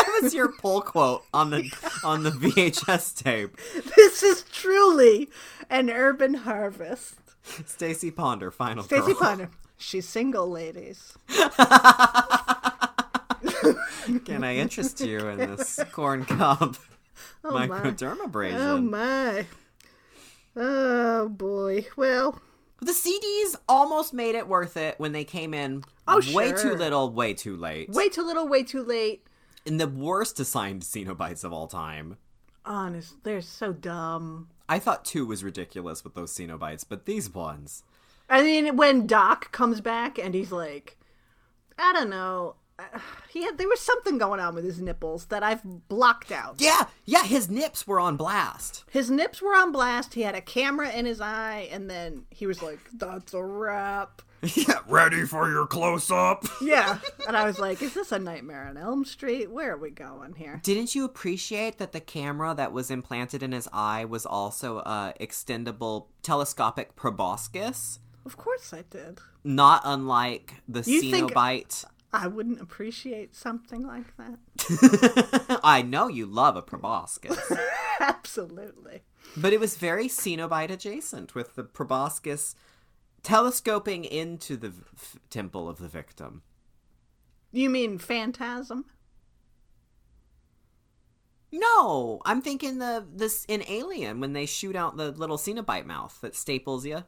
That was your pull quote on the on the VHS tape. this is truly an urban harvest. Stacie Ponder, final Stacey girl. Ponder. She's single, ladies. Can I interest you in this corn cob Oh, my. microdermabrasion? Oh my. Oh boy. Well, The CDs almost made it worth it when they came in. Oh, way sure. too little, way too late. way too little, way too late. And the worst assigned Cenobites of all time. Honest, they're so dumb. I thought two was ridiculous with those Cenobites, but these ones. I mean, when Doc comes back and he's like, I don't know, he had there was something going on with his nipples that I've blocked out. Yeah, yeah, his nips were on blast. His nips were on blast. He had a camera in his eye, and then he was like, "That's a wrap." Yeah, ready for your close up. Yeah, and I was like, "Is this a Nightmare on Elm Street? Where are we going here?" Didn't you appreciate that the camera that was implanted in his eye was also a extendable telescopic proboscis? Of course, I did. Not unlike the You think- Cenobite. I wouldn't appreciate something like that. I know you love a proboscis. Absolutely. But it was very Cenobite adjacent, with the proboscis telescoping into the f- temple of the victim. You mean Phantasm? No, I'm thinking the this in Alien when they shoot out the little Cenobite mouth that staples you,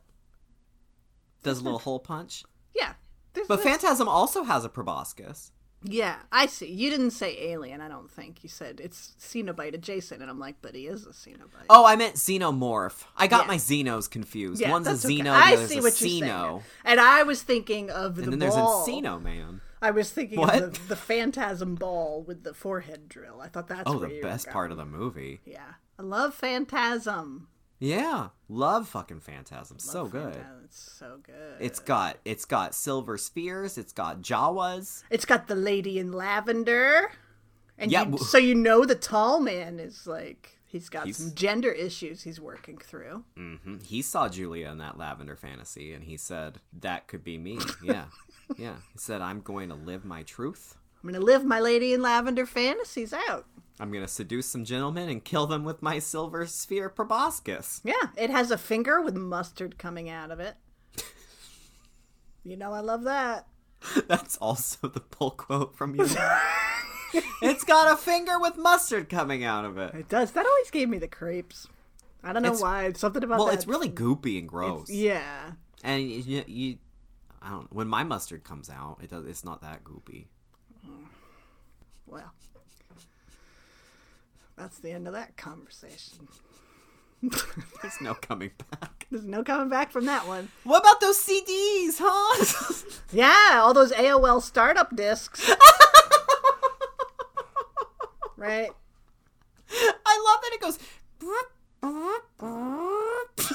does a little hole punch. Yeah. There's But Phantasm also has a proboscis. Yeah, I see. You didn't say alien, I don't think. You said it's Cenobite adjacent, and I'm like, but he is a Cenobite. Oh, I meant xenomorph. I got Yeah. my xenos confused. yeah, One's a okay. xeno, the I other's see a what you're saying. xeno. And I was thinking of the And then there's a xeno man. I was thinking What? of the, the phantasm ball with the forehead drill. I thought that's Oh, the best part of the movie. Yeah, I love phantasm. Yeah, love fucking Phantasm. so good. Phantasm. It's so good. It's got it's got silver spheres. It's got Jawas. It's got the lady in lavender, and Yeah, you, so you know the tall man is like he's got He's- some gender issues he's working through. hmm He saw Julia in that lavender fantasy, and he said that could be me. Yeah, yeah. He said I'm going to live my truth. I'm gonna live my lady in lavender fantasies out. I'm going to seduce some gentlemen and kill them with my silver sphere proboscis. Yeah, it has a finger with mustard coming out of it. You know I love that. That's also the pull quote from you. it's got a finger with mustard coming out of it. It does. That always gave me the creeps. I don't know It's- why. Something about Well, that. it's really goopy and gross. yeah. And you, you, you, I don't. When my mustard comes out, it does. It's not that goopy. Well, that's the end of that conversation. There's no coming back. There's no coming back from that one. What about those CDs, huh? Yeah, all those AOL startup discs. right? I love that it goes.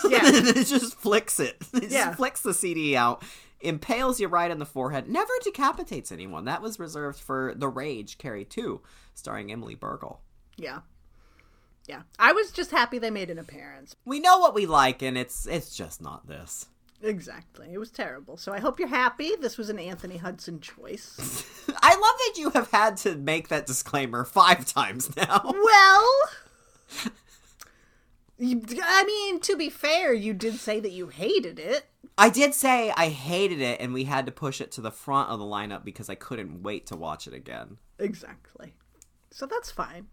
Yeah. and it just flicks it. It Yeah. just flicks the CD out, impales you right in the forehead, never decapitates anyone. That was reserved for The Rage, Carrie 2, starring Emily Bergl. Yeah. Yeah. I was just happy they made an appearance. We know what we like, and it's it's just not this. Exactly. It was terrible. So I hope you're happy. This was an Anthony Hudson choice. I love that you have had to make that disclaimer five times now. well, I mean, to be fair, you did say that you hated it. I did say I hated it, and we had to push it to the front of the lineup because I couldn't wait to watch it again. Exactly. So that's fine.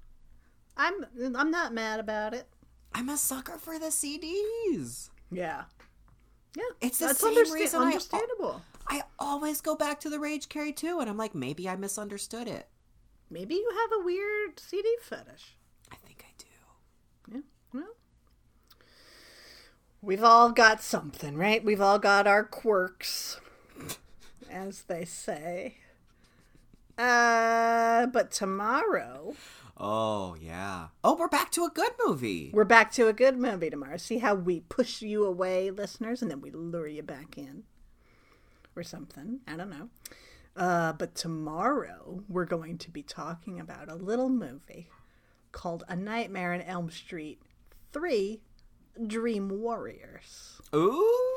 I'm I'm not mad about it. I'm a sucker for the CDs. Yeah. Yeah. It's the that's same understa- reason I- understandable. I always go back to the Rage Carrie 2, and I'm like, maybe I misunderstood it. Maybe you have a weird CD fetish. I think I do. Yeah. Well, we've all got something, right? We've all got our quirks, as they say. Uh, but tomorrow Oh, yeah. Oh, we're back to a good movie. we're back to a good movie tomorrow. See how we push you away, listeners, and then we lure you back in, or something. I don't know. Uh, but tomorrow we're going to be talking about a little movie called A Nightmare in Elm Street Three: Dream Warriors. Ooh.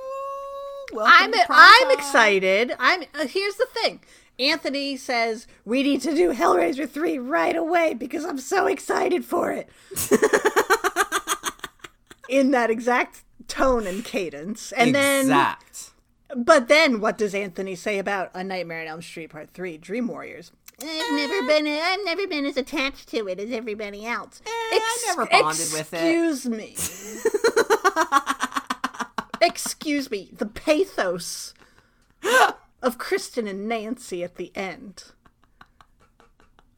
Welcome I'm I'm excited. I'm uh, here's the thing. Anthony says we need to do Hellraiser 3 right away because I'm so excited for it. In that exact tone and cadence. And then but then what does Anthony say about A Nightmare on Elm Street Part 3 Dream Warriors? I've never been I've never been as attached to it as everybody else. I never bonded with it. Excuse me. Excuse me. The pathos of Kristen and Nancy at the end.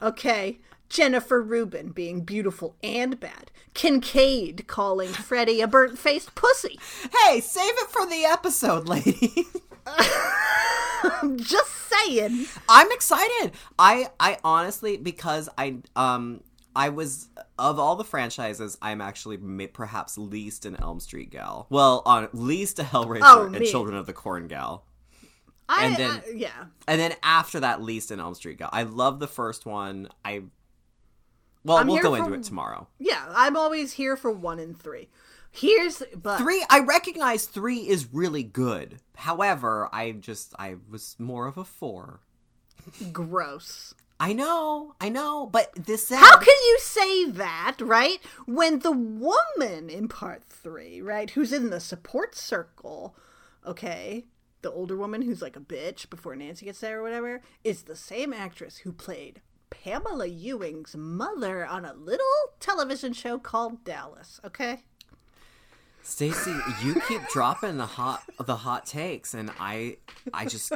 Okay. Jennifer Rubin being beautiful and bad. Kincaid calling Freddy a burnt faced pussy. Hey, save it for the episode, lady. I'm just saying. I'm excited. I I honestly because I um I was of all the franchises, I'm actually perhaps least an Elm Street gal. Well, on least a Hellraiser Oh, and. Children of the Corn gal. I, And then- I- yeah. And then after that, least an Elm Street gal. I love the first one. I well, I'm we'll go for- into it tomorrow. Yeah, I'm always here for one and three. Here's but Three, I recognize three is really good. However, I just I was more of a four. gross. I know, I know, but this How can you say that, right? When the woman in part three, right, who's in the support circle, okay, the older woman who's like a bitch before Nancy gets there or whatever, is the same actress who played Pamela Ewing's mother on a little television show called Dallas, okay? Stacie, you keep dropping the hot the hot takes, and I I just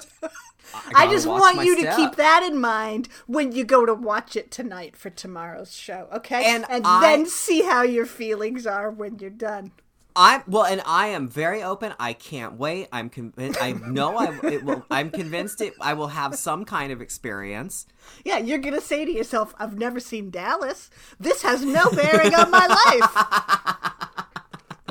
I, I just want you to keep that in mind when you go to watch it tonight for tomorrow's show, okay? And and I- then see how your feelings are when you're done. I'm well, and I am very open. I can't wait. I'm convinced. I know I it will. I'm convinced it. I will have some kind of experience. Yeah, you're gonna say to yourself, "I've never seen Dallas. This has no bearing on my life."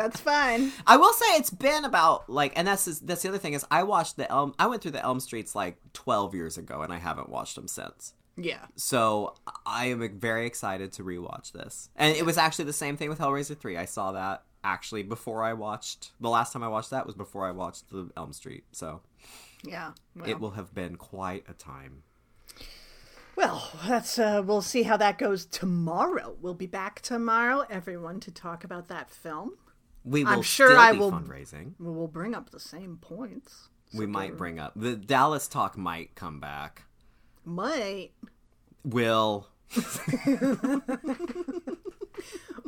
That's fine. I will say it's been about like, and that's that's the other thing is I watched the Elm. I went through the Elm Streets like 12 years ago, and I haven't watched them since. Yeah. So I am very excited to rewatch this. And it was actually the same thing with Hellraiser 3. I saw that actually before I watched the last time I watched that was before I watched the Elm Street. So Yeah. Well, it will have been quite a time. well that's uh, we'll see how that goes tomorrow. We'll be back tomorrow, everyone, to talk about that film. We will I'm sure still I be will- fundraising. We'll we'll bring up the same points. We might bring up the Dallas talk might come back. Might. Will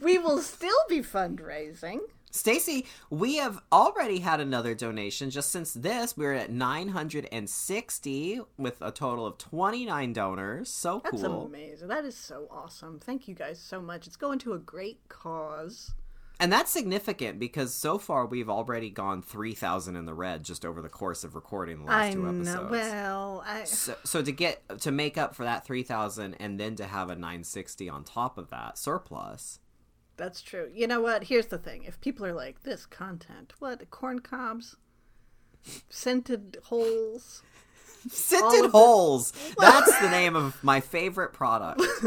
We will still be fundraising. Stacie, we have already had another donation just since this. We're at 960 with a total of 29 donors. So That's cool. That's amazing. That is so awesome. Thank you guys so much. It's going to a great cause. And that's significant because so far we've already gone 3,000 in the red just over the course of recording the last I two know. episodes. Well, I, so, so to get to make up for that 3,000 and then to have a 960 on top of that surplus. that's true. You know what? Here's the thing. If people are like, this content, what? Corn cobs? Scented holes? Scented holes. That's the name of my favorite product.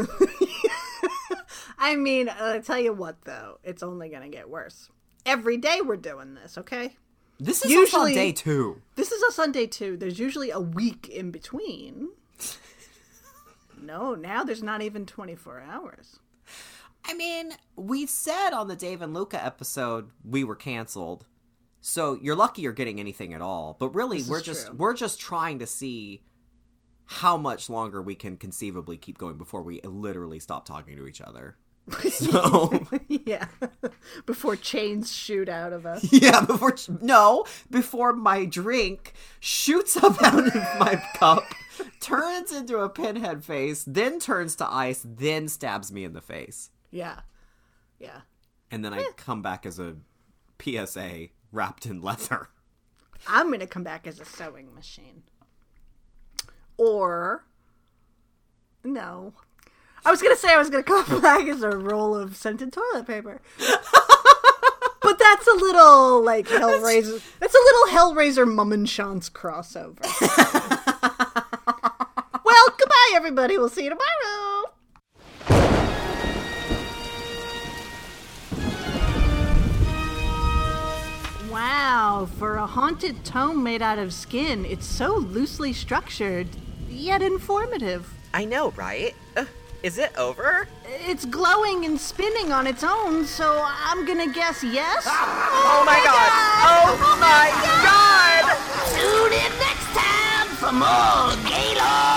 I mean, I tell you what, though, it's only going to get worse. Every day we're doing this, okay? This is usually on day two. This is a Sunday too. There's usually a week in between. No, now there's not even 24 hours. I mean, we said on the Dave and Luca episode we were canceled. So you're lucky you're getting anything at all. But really This we're just true. we're just trying to see how much longer we can conceivably keep going before we literally stop talking to each other. So yeah. Before chains shoot out of us. yeah, before no, before my drink shoots up out of my cup, turns into a pinhead face, then turns to ice, then stabs me in the face. Yeah. Yeah. and then I eh. come back as a PSA wrapped in leather. I'm going to come back as a sewing machine. Or. No. I was to say I was to come back as a roll of scented toilet paper. but that's a little like Hellraiser. That's a little Hellraiser Mum and Chance crossover. well, goodbye, everybody. We'll see you tomorrow. Wow, for a haunted tome made out of skin, it's so loosely structured, yet informative. I know, right? Ugh, is it over? It's glowing and spinning on its own, so I'm gonna guess yes. Ah, oh, oh my god! Oh, oh my god! Tune in next time for more Gaylords